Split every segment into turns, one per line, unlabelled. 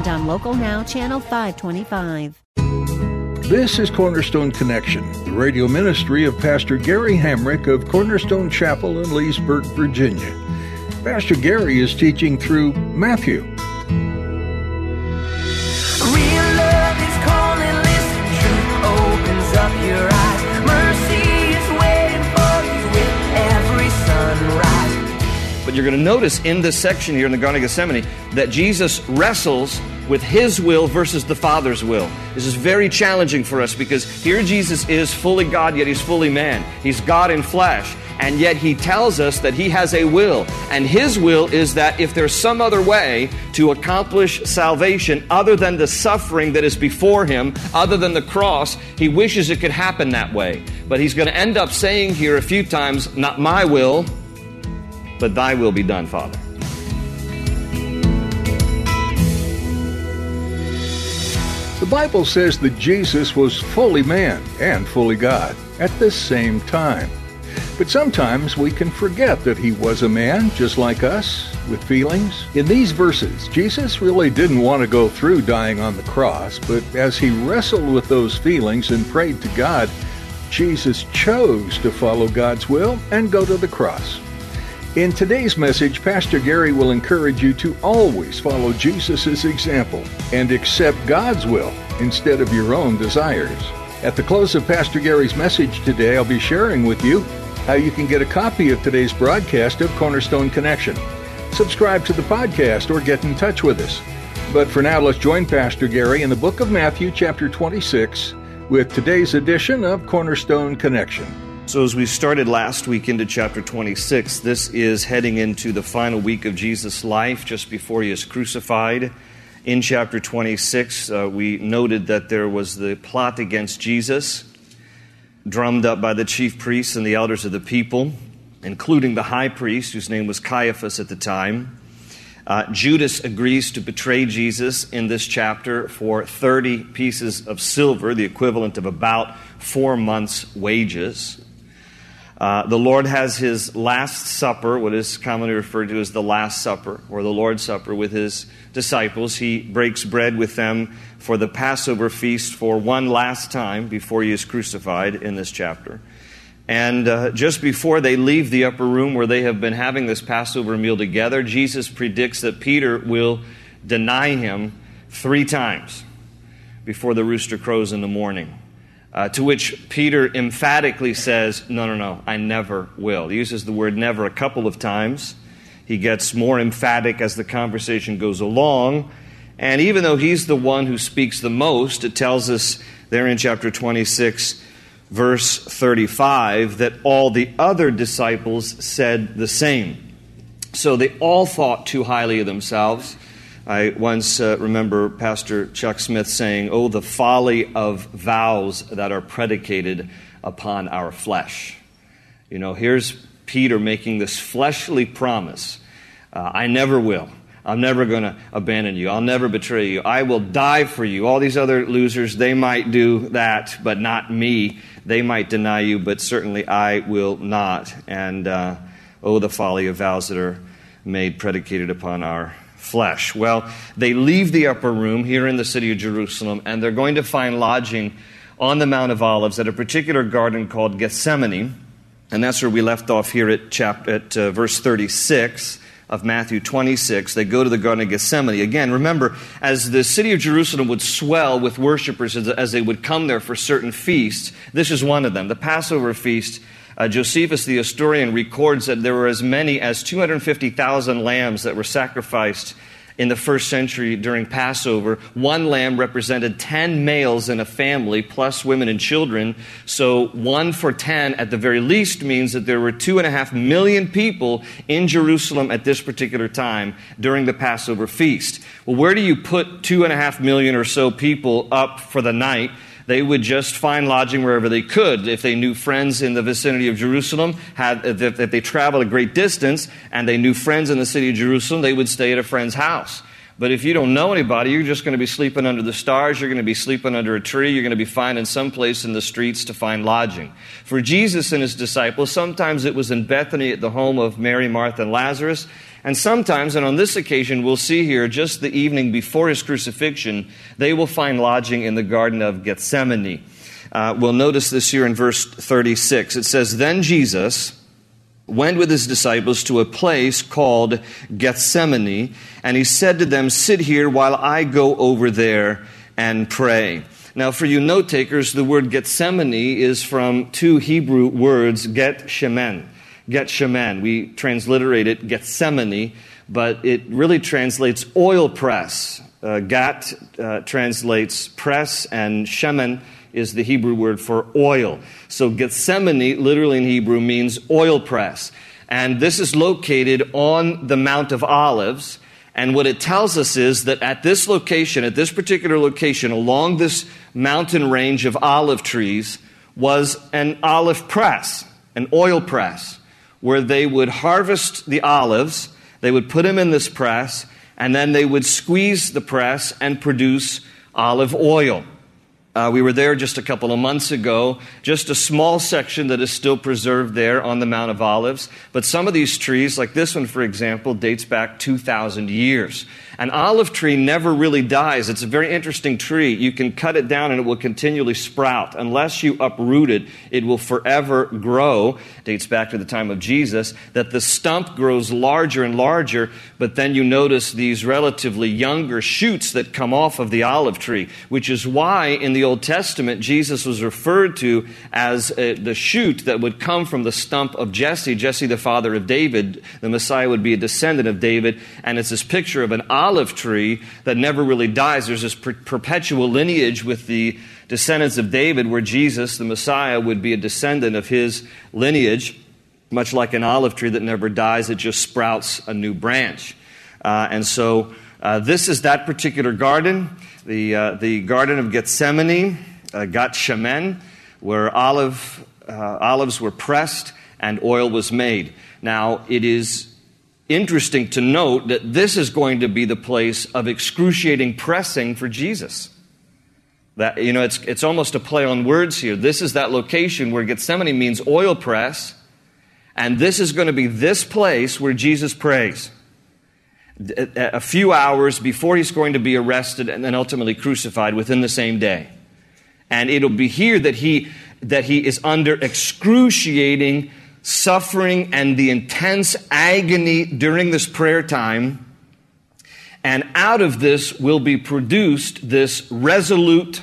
and on Local Now, Channel 525.
This is Cornerstone Connection, the radio ministry of Pastor Gary Hamrick of Cornerstone Chapel in Leesburg, Virginia. Pastor Gary is teaching through Matthew.
But you're going to notice in this section here in the Garden of Gethsemane that Jesus wrestles with his will versus the Father's will. This is very challenging for us because here Jesus is fully God, yet he's fully man. He's God in flesh. And yet he tells us that he has a will. And his will is that if there's some other way to accomplish salvation other than the suffering that is before him, other than the cross, he wishes it could happen that way. But he's going to end up saying here a few times, Not my will, but thy will be done, Father.
Bible says that Jesus was fully man and fully God at the same time. But sometimes we can forget that he was a man just like us, with feelings. In these verses, Jesus really didn't want to go through dying on the cross, but as he wrestled with those feelings and prayed to God, Jesus chose to follow God's will and go to the cross. In today's message, Pastor Gary will encourage you to always follow Jesus' example and accept God's will instead of your own desires. At the close of Pastor Gary's message today, I'll be sharing with you how you can get a copy of today's broadcast of Cornerstone Connection. Subscribe to the podcast or get in touch with us. But for now, let's join Pastor Gary in the book of Matthew, chapter 26, with today's edition of Cornerstone Connection.
So, as we started last week into chapter 26, this is heading into the final week of Jesus' life just before he is crucified. In chapter 26, uh, we noted that there was the plot against Jesus, drummed up by the chief priests and the elders of the people, including the high priest, whose name was Caiaphas at the time. Uh, Judas agrees to betray Jesus in this chapter for 30 pieces of silver, the equivalent of about four months' wages. Uh, the Lord has his Last Supper, what is commonly referred to as the Last Supper, or the Lord's Supper, with his disciples. He breaks bread with them for the Passover feast for one last time before he is crucified in this chapter. And uh, just before they leave the upper room where they have been having this Passover meal together, Jesus predicts that Peter will deny him three times before the rooster crows in the morning. Uh, to which Peter emphatically says, No, no, no, I never will. He uses the word never a couple of times. He gets more emphatic as the conversation goes along. And even though he's the one who speaks the most, it tells us there in chapter 26, verse 35, that all the other disciples said the same. So they all thought too highly of themselves. I once uh, remember Pastor Chuck Smith saying, Oh, the folly of vows that are predicated upon our flesh. You know, here's Peter making this fleshly promise uh, I never will. I'm never going to abandon you. I'll never betray you. I will die for you. All these other losers, they might do that, but not me. They might deny you, but certainly I will not. And uh, oh, the folly of vows that are made predicated upon our flesh. Well, they leave the upper room here in the city of Jerusalem, and they're going to find lodging on the Mount of Olives at a particular garden called Gethsemane. And that's where we left off here at, chapter, at uh, verse 36 of Matthew 26. They go to the Garden of Gethsemane. Again, remember, as the city of Jerusalem would swell with worshipers as, as they would come there for certain feasts, this is one of them. The Passover feast uh, Josephus, the historian, records that there were as many as 250,000 lambs that were sacrificed in the first century during Passover. One lamb represented 10 males in a family, plus women and children. So one for 10 at the very least means that there were two and a half million people in Jerusalem at this particular time during the Passover feast. Well, where do you put two and a half million or so people up for the night? They would just find lodging wherever they could. If they knew friends in the vicinity of Jerusalem, had, if, if they traveled a great distance and they knew friends in the city of Jerusalem, they would stay at a friend's house. But if you don't know anybody, you're just going to be sleeping under the stars. You're going to be sleeping under a tree. You're going to be finding some place in the streets to find lodging. For Jesus and his disciples, sometimes it was in Bethany at the home of Mary, Martha, and Lazarus. And sometimes, and on this occasion, we'll see here just the evening before his crucifixion, they will find lodging in the Garden of Gethsemane. Uh, we'll notice this here in verse 36. It says, Then Jesus went with his disciples to a place called Gethsemane, and he said to them, Sit here while I go over there and pray. Now, for you note takers, the word Gethsemane is from two Hebrew words, Get Shemen. Get Shemen. We transliterate it Gethsemane, but it really translates oil press. Uh, Gat uh, translates press, and Shemen is the Hebrew word for oil. So Gethsemane, literally in Hebrew, means oil press. And this is located on the Mount of Olives. And what it tells us is that at this location, at this particular location, along this mountain range of olive trees, was an olive press, an oil press, where they would harvest the olives, they would put them in this press, and then they would squeeze the press and produce olive oil. Uh, we were there just a couple of months ago, just a small section that is still preserved there on the Mount of Olives. But some of these trees, like this one, for example, dates back 2,000 years. An olive tree never really dies. It's a very interesting tree. You can cut it down and it will continually sprout. Unless you uproot it, it will forever grow. Dates back to the time of Jesus. That the stump grows larger and larger, but then you notice these relatively younger shoots that come off of the olive tree, which is why in the Old Testament Jesus was referred to as uh, the shoot that would come from the stump of Jesse, Jesse the father of David. The Messiah would be a descendant of David, and it's this picture of an olive olive tree that never really dies. There's this per- perpetual lineage with the descendants of David where Jesus, the Messiah, would be a descendant of his lineage. Much like an olive tree that never dies, it just sprouts a new branch. Uh, and so uh, this is that particular garden, the, uh, the Garden of Gethsemane, uh, Gat Shemen, where olive, uh, olives were pressed and oil was made. Now, it is interesting to note that this is going to be the place of excruciating pressing for Jesus. That, you know, it's, it's almost a play on words here. This is that location where Gethsemane means oil press, and this is going to be this place where Jesus prays. A few hours before he's going to be arrested and then ultimately crucified within the same day. And it'll be here that he, that he is under excruciating suffering and the intense agony during this prayer time. And out of this will be produced this resolute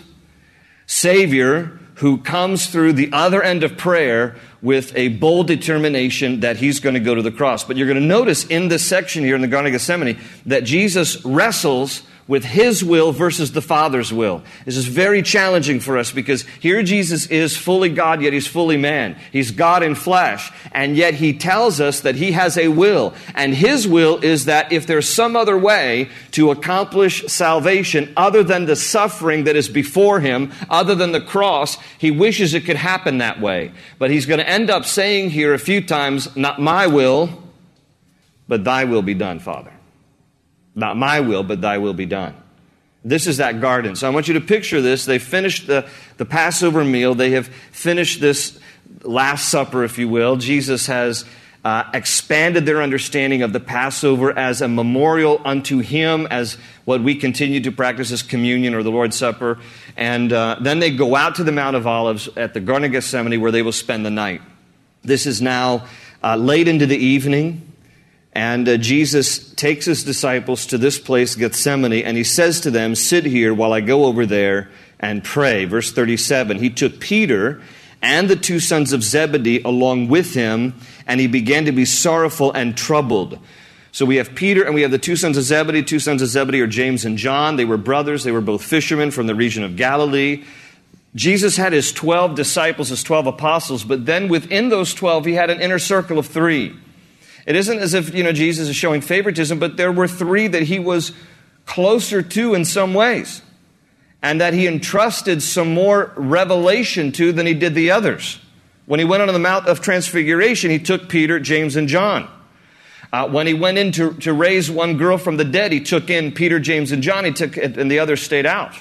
Savior who comes through the other end of prayer with a bold determination that he's going to go to the cross. But you're going to notice in this section here in the Garden of Gethsemane that Jesus wrestles with his will versus the Father's will. This is very challenging for us because here Jesus is fully God, yet he's fully man. He's God in flesh, and yet he tells us that he has a will. And his will is that if there's some other way to accomplish salvation other than the suffering that is before him, other than the cross, he wishes it could happen that way. But he's going to end up saying here a few times, Not my will, but thy will be done, Father. Not my will, but thy will be done. This is that garden. So I want you to picture this. They finished the, the Passover meal. They have finished this Last Supper, if you will. Jesus has uh, expanded their understanding of the Passover as a memorial unto Him, as what we continue to practice as communion or the Lord's Supper. And uh, then they go out to the Mount of Olives at the Garden of Gethsemane where they will spend the night. This is now uh, late into the evening. And uh, Jesus takes his disciples to this place, Gethsemane, and he says to them, Sit here while I go over there and pray. Verse 37 He took Peter and the two sons of Zebedee along with him, and he began to be sorrowful and troubled. So we have Peter and we have the two sons of Zebedee. Two sons of Zebedee are James and John. They were brothers. They were both fishermen from the region of Galilee. Jesus had his 12 disciples, his 12 apostles, but then within those 12, he had an inner circle of three. It isn't as if, you know, Jesus is showing favoritism, but there were three that he was closer to in some ways, and that he entrusted some more revelation to than he did the others. When he went on the Mount of Transfiguration, he took Peter, James, and John. Uh, when he went in to, to raise one girl from the dead, he took in Peter, James, and John, he took, and the others stayed out.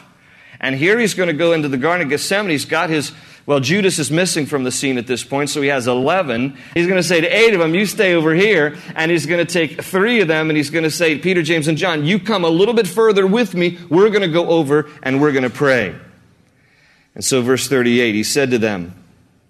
And here he's going to go into the Garden of Gethsemane. He's got his, well, Judas is missing from the scene at this point, so he has 11. He's going to say to eight of them, You stay over here. And he's going to take three of them, and he's going to say, Peter, James, and John, you come a little bit further with me. We're going to go over and we're going to pray. And so, verse 38, he said to them,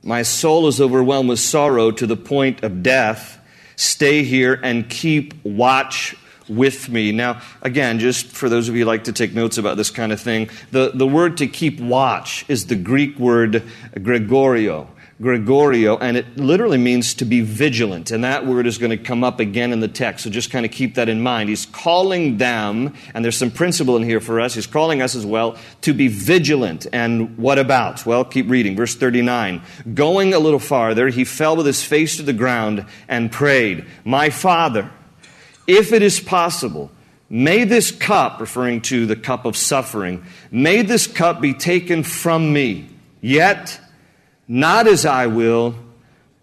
My soul is overwhelmed with sorrow to the point of death. Stay here and keep watch with me. Now, again, just for those of you who like to take notes about this kind of thing, the, the word to keep watch is the Greek word Gregoreo. Gregoreo, and it literally means to be vigilant. And that word is going to come up again in the text. So just kind of keep that in mind. He's calling them, and there's some principle in here for us. He's calling us as well to be vigilant. And what about? Well, keep reading. Verse 39. Going a little farther, he fell with his face to the ground and prayed, My Father, if it is possible, may this cup, referring to the cup of suffering, may this cup be taken from me. Yet, not as I will,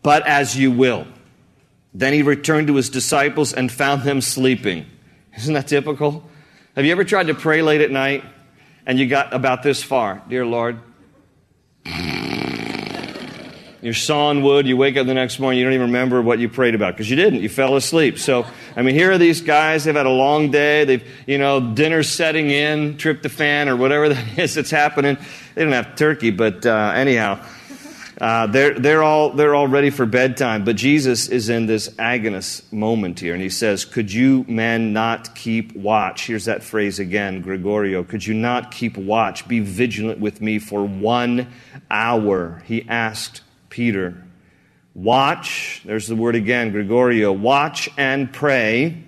but as you will. Then he returned to his disciples and found them sleeping. Isn't that typical? Have you ever tried to pray late at night and you got about this far? Dear Lord, you're sawing wood, you wake up the next morning, you don't even remember what you prayed about because you didn't. You fell asleep. So, I mean, here are these guys, they've had a long day, they've, you know, dinner's setting in, tryptophan or whatever that is that's happening. They don't have turkey, but uh, anyhow, uh, they're, they're, all, they're all ready for bedtime. But Jesus is in this agonist moment here, and he says, Could you, men, not keep watch? Here's that phrase again, Gregoreo. Could you not keep watch? Be vigilant with me for one hour. He asked Peter. Watch, there's the word again, Gregoreo, watch and pray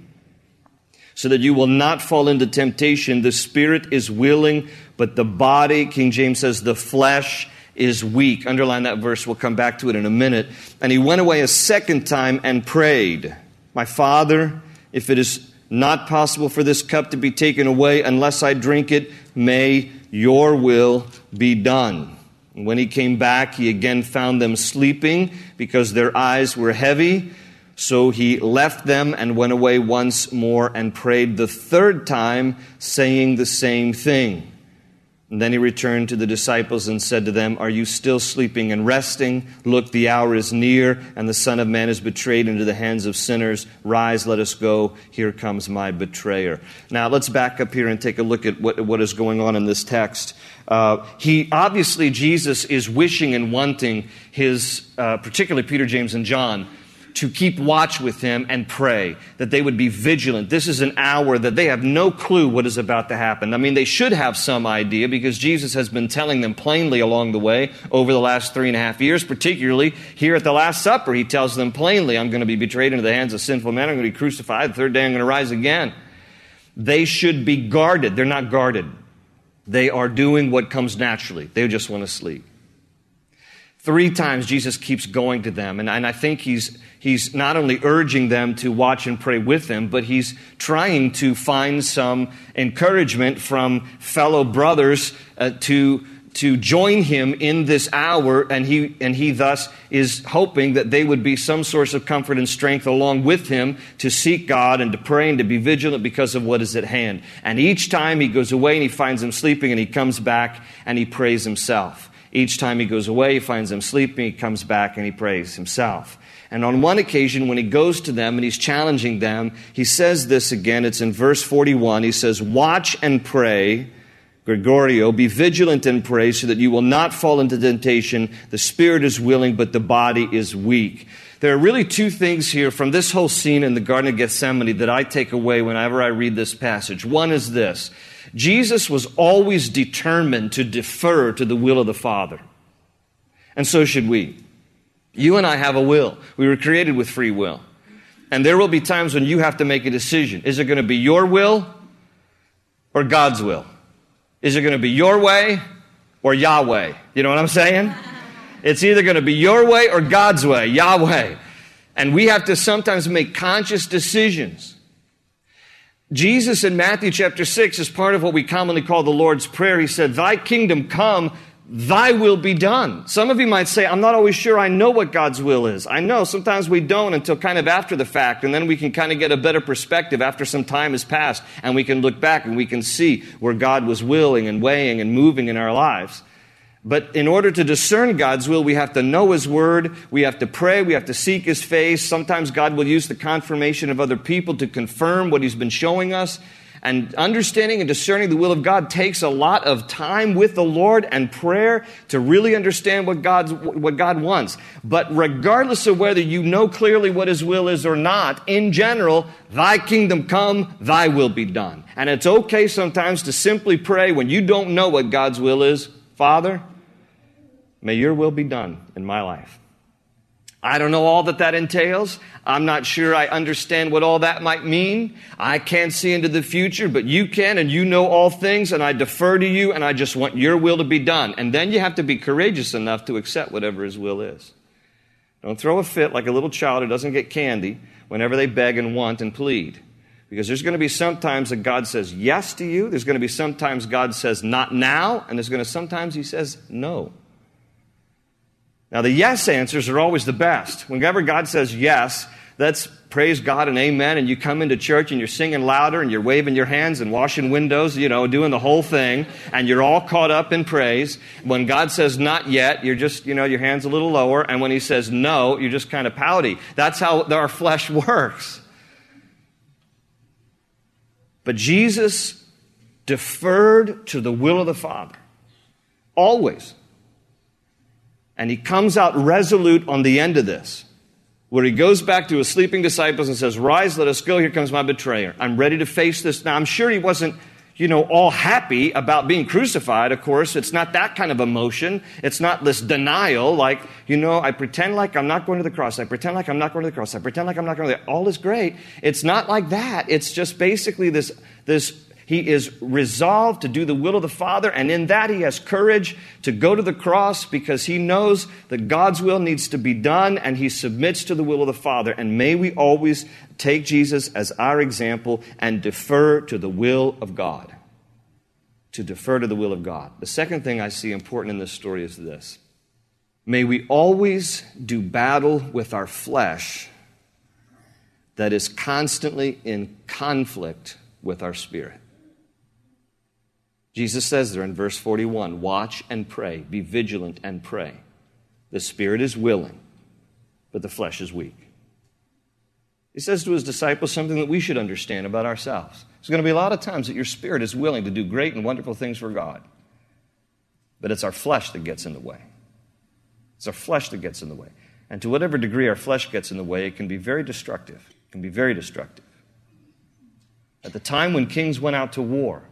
so that you will not fall into temptation. The spirit is willing, but the body, King James says, the flesh is weak. Underline that verse, we'll come back to it in a minute. And he went away a second time and prayed, My Father, if it is not possible for this cup to be taken away unless I drink it, may your will be done. When he came back, he again found them sleeping because their eyes were heavy. So he left them and went away once more and prayed the third time, saying the same thing. And then he returned to the disciples and said to them, Are you still sleeping and resting? Look, the hour is near, and the Son of Man is betrayed into the hands of sinners. Rise, let us go. Here comes my betrayer. Now, let's back up here and take a look at what, what is going on in this text. Uh, he obviously, Jesus is wishing and wanting his, uh, particularly Peter, James, and John, to keep watch with him and pray, that they would be vigilant. This is an hour that they have no clue what is about to happen. I mean, they should have some idea because Jesus has been telling them plainly along the way over the last three and a half years, particularly here at the Last Supper. He tells them plainly, I'm going to be betrayed into the hands of sinful men. I'm going to be crucified. The third day I'm going to rise again. They should be guarded. They're not guarded. They are doing what comes naturally. They just want to sleep. Three times Jesus keeps going to them, and, and I think he's, he's not only urging them to watch and pray with him, but he's trying to find some encouragement from fellow brothers uh, to, to join him in this hour, and he, and he thus is hoping that they would be some source of comfort and strength along with him to seek God and to pray and to be vigilant because of what is at hand. And each time he goes away and he finds them sleeping, and he comes back and he prays himself. Each time he goes away, he finds them sleeping, he comes back and he prays himself. And on one occasion, when he goes to them and he's challenging them, he says this again. It's in verse 41. He says, Watch and pray, Gregoreo, be vigilant and pray so that you will not fall into temptation. The spirit is willing, but the body is weak. There are really two things here from this whole scene in the Garden of Gethsemane that I take away whenever I read this passage. One is this Jesus was always determined to defer to the will of the Father. And so should we. You and I have a will. We were created with free will. And there will be times when you have to make a decision. Is it going to be your will or God's will? Is it going to be your way or Yahweh? You know what I'm saying? It's either going to be your way or God's way, Yahweh. And we have to sometimes make conscious decisions. Jesus in Matthew chapter 6 is part of what we commonly call the Lord's Prayer. He said, Thy kingdom come, thy will be done. Some of you might say, I'm not always sure I know what God's will is. I know sometimes we don't until kind of after the fact, and then we can kind of get a better perspective after some time has passed, and we can look back and we can see where God was willing and weighing and moving in our lives. But in order to discern God's will, we have to know His Word, we have to pray, we have to seek His face. Sometimes God will use the confirmation of other people to confirm what He's been showing us. And understanding and discerning the will of God takes a lot of time with the Lord and prayer to really understand what, God's, what God wants. But regardless of whether you know clearly what His will is or not, in general, Thy kingdom come, Thy will be done. And it's okay sometimes to simply pray when you don't know what God's will is Father, May your will be done in my life. I don't know all that that entails. I'm not sure I understand what all that might mean. I can't see into the future, but you can and you know all things and I defer to you and I just want your will to be done. And then you have to be courageous enough to accept whatever his will is. Don't throw a fit like a little child who doesn't get candy whenever they beg and want and plead. Because there's going to be sometimes that God says yes to you. There's going to be sometimes God says not now. And there's going to sometimes he says no. Now, the yes answers are always the best. Whenever God says yes, that's praise God and amen. And you come into church and you're singing louder and you're waving your hands and washing windows, you know, doing the whole thing. And you're all caught up in praise. When God says not yet, you're just, you know, your hands a little lower. And when He says no, you're just kind of pouty. That's how our flesh works. But Jesus deferred to the will of the Father. Always. And he comes out resolute on the end of this, where he goes back to his sleeping disciples and says, Rise, let us go. Here comes my betrayer. I'm ready to face this. Now, I'm sure he wasn't, you know, all happy about being crucified, of course. It's not that kind of emotion. It's not this denial, like, you know, I pretend like I'm not going to the cross. I pretend like I'm not going to the cross. I pretend like I'm not going to the All is great. It's not like that. It's just basically this, this he is resolved to do the will of the Father, and in that he has courage to go to the cross because he knows that God's will needs to be done and he submits to the will of the Father. And may we always take Jesus as our example and defer to the will of God. To defer to the will of God. The second thing I see important in this story is this May we always do battle with our flesh that is constantly in conflict with our spirit. Jesus says there in verse 41 watch and pray, be vigilant and pray. The spirit is willing, but the flesh is weak. He says to his disciples something that we should understand about ourselves. There's going to be a lot of times that your spirit is willing to do great and wonderful things for God, but it's our flesh that gets in the way. It's our flesh that gets in the way. And to whatever degree our flesh gets in the way, it can be very destructive. It can be very destructive. At the time when kings went out to war,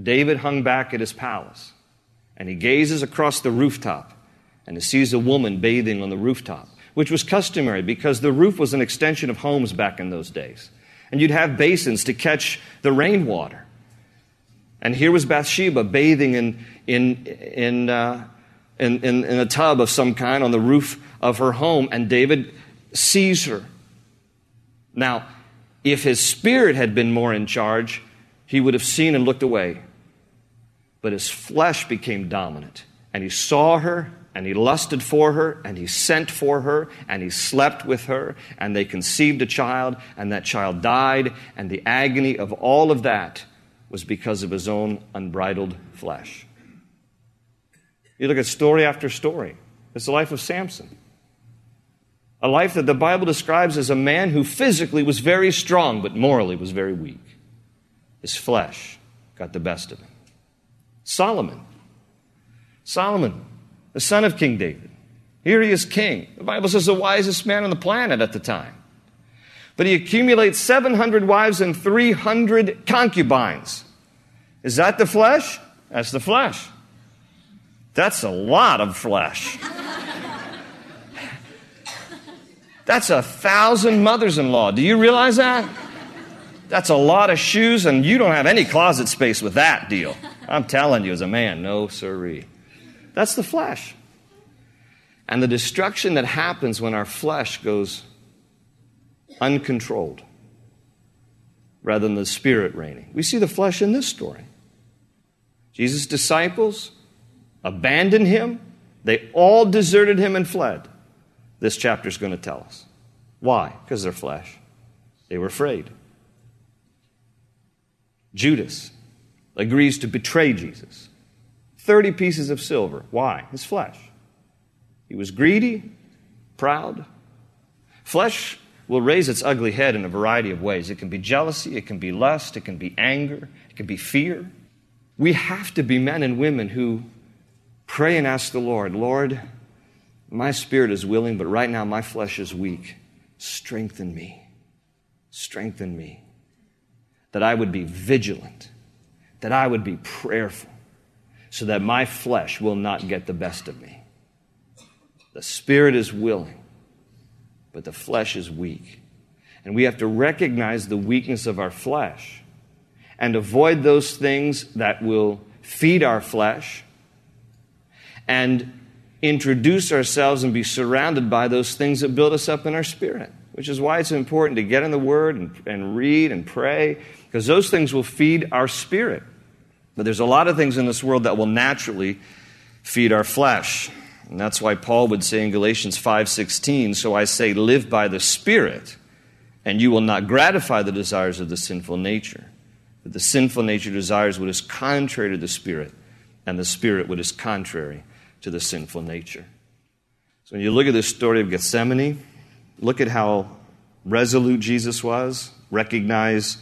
David hung back at his palace and he gazes across the rooftop and he sees a woman bathing on the rooftop, which was customary because the roof was an extension of homes back in those days. And you'd have basins to catch the rainwater. And here was Bathsheba bathing in, in, in, uh, in, in, in a tub of some kind on the roof of her home, and David sees her. Now, if his spirit had been more in charge, he would have seen and looked away. But his flesh became dominant, and he saw her, and he lusted for her, and he sent for her, and he slept with her, and they conceived a child, and that child died, and the agony of all of that was because of his own unbridled flesh. You look at story after story. It's the life of Samson. A life that the Bible describes as a man who physically was very strong, but morally was very weak. His flesh got the best of him. Solomon. Solomon, the son of King David. Here he is king. The Bible says the wisest man on the planet at the time. But he accumulates 700 wives and 300 concubines. Is that the flesh? That's the flesh. That's a lot of flesh. That's a thousand mothers in law. Do you realize that? That's a lot of shoes, and you don't have any closet space with that deal. I'm telling you, as a man, no siree. That's the flesh. And the destruction that happens when our flesh goes uncontrolled rather than the spirit reigning. We see the flesh in this story. Jesus' disciples abandoned him, they all deserted him and fled. This chapter is going to tell us. Why? Because they're flesh. They were afraid. Judas agrees to betray Jesus. 30 pieces of silver. Why? His flesh. He was greedy, proud. Flesh will raise its ugly head in a variety of ways. It can be jealousy, it can be lust, it can be anger, it can be fear. We have to be men and women who pray and ask the Lord, Lord, my spirit is willing, but right now my flesh is weak. Strengthen me. Strengthen me. That I would be vigilant, that I would be prayerful, so that my flesh will not get the best of me. The spirit is willing, but the flesh is weak. And we have to recognize the weakness of our flesh and avoid those things that will feed our flesh and introduce ourselves and be surrounded by those things that build us up in our spirit, which is why it's important to get in the Word and, and read and pray, because those things will feed our spirit. But there's a lot of things in this world that will naturally feed our flesh. And that's why Paul would say in Galatians 5:16, "So I say live by the Spirit, and you will not gratify the desires of the sinful nature. But the sinful nature desires what is contrary to the Spirit, and the Spirit what is contrary to the sinful nature." So when you look at the story of Gethsemane, look at how resolute Jesus was. Recognize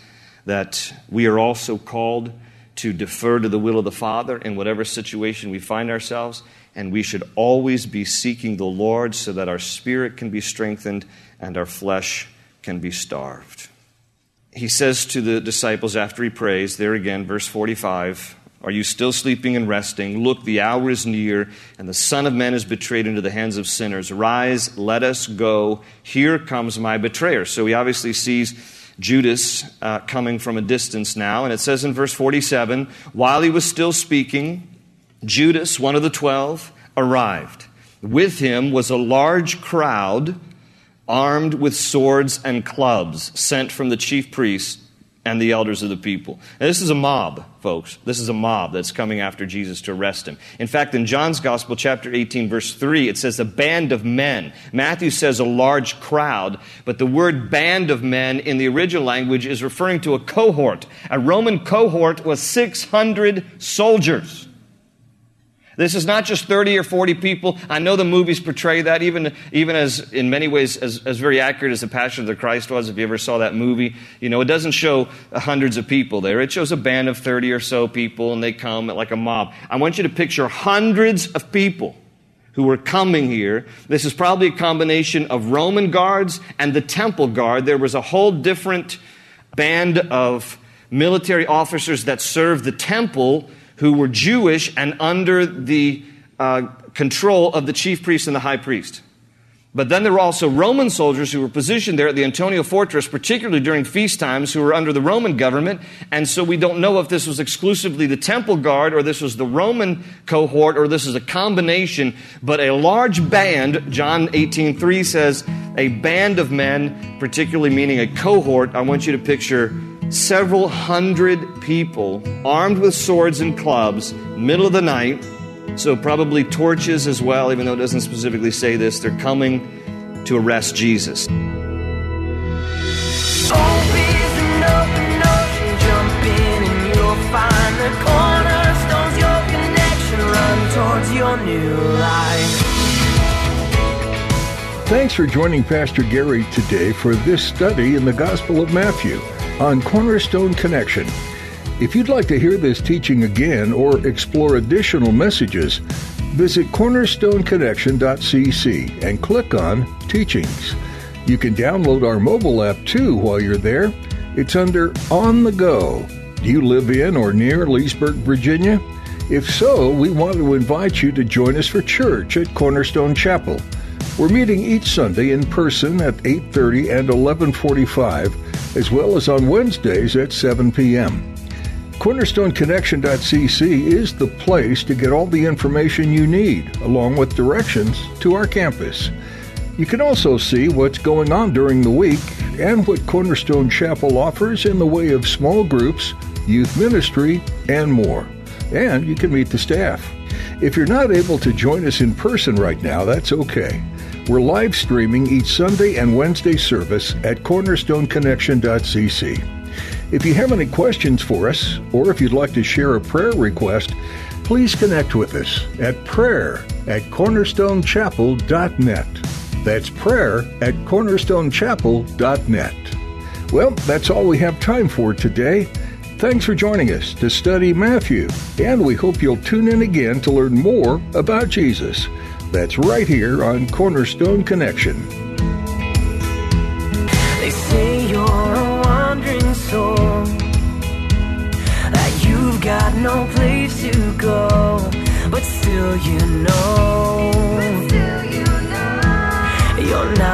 that we are also called to defer to the will of the Father in whatever situation we find ourselves and we should always be seeking the Lord so that our spirit can be strengthened and our flesh can be starved. He says to the disciples after he prays, there again, verse 45, Are you still sleeping and resting? Look, the hour is near, and the Son of Man is betrayed into the hands of sinners. Rise, let us go. Here comes my betrayer. So he obviously sees Judas uh, coming from a distance now. And it says in verse 47 While he was still speaking, Judas, one of the twelve, arrived. With him was a large crowd armed with swords and clubs sent from the chief priests and the elders of the people. This is a mob, folks. This is a mob that's coming after Jesus to arrest him. In fact, in John's Gospel, chapter 18, verse 3, it says a band of men. Matthew says a large crowd, but the word band of men in the original language is referring to a cohort. A Roman cohort was 600 soldiers. This is not just 30 or 40 people. I know the movies portray that, even, even as, in many ways, as, as very accurate as The Passion of the Christ was. If you ever saw that movie, you know, it doesn't show hundreds of people there. It shows a band of 30 or so people, and they come like a mob. I want you to picture hundreds of people who were coming here. This is probably a combination of Roman guards and the temple guard. There was a whole different band of military officers that served the temple who were Jewish and under the uh, control of the chief priest and the high priest. But then there were also Roman soldiers who were positioned there at the Antonia fortress, particularly during feast times, who were under the Roman government. And so we don't know if this was exclusively the temple guard or this was the Roman cohort or this is a combination. But a large band, John 18:3 says, a band of men, particularly meaning a cohort. I want you to picture several hundred people armed with swords and clubs, middle of the night. So, probably torches as well, even though it doesn't specifically say this. They're coming to arrest Jesus.
Thanks for joining Pastor Gary today for this study in the Gospel of Matthew on Cornerstone Connection. If you'd like to hear this teaching again or explore additional messages, visit cornerstoneconnection.cc and click on Teachings. You can download our mobile app too while you're there. It's under On the Go. Do you live in or near Leesburg, Virginia? If so, we want to invite you to join us for church at Cornerstone Chapel. We're meeting each Sunday in person at 8:30 and 11:45, as well as on Wednesdays at 7 p.m. CornerstoneConnection.cc is the place to get all the information you need, along with directions to our campus. You can also see what's going on during the week and what Cornerstone Chapel offers in the way of small groups, youth ministry, and more. And you can meet the staff. If you're not able to join us in person right now, that's okay. We're live streaming each Sunday and Wednesday service at cornerstoneconnection.cc. If you have any questions for us, or if you'd like to share a prayer request, please connect with us at prayer at cornerstonechapel.net. That's prayer at cornerstonechapel.net. Well, that's all we have time for today. Thanks for joining us to study Matthew, and we hope you'll tune in again to learn more about Jesus. That's right here on Cornerstone Connection.
They say you're a wandering soul, that you've got no place to go, but still you know, still you know. you're not.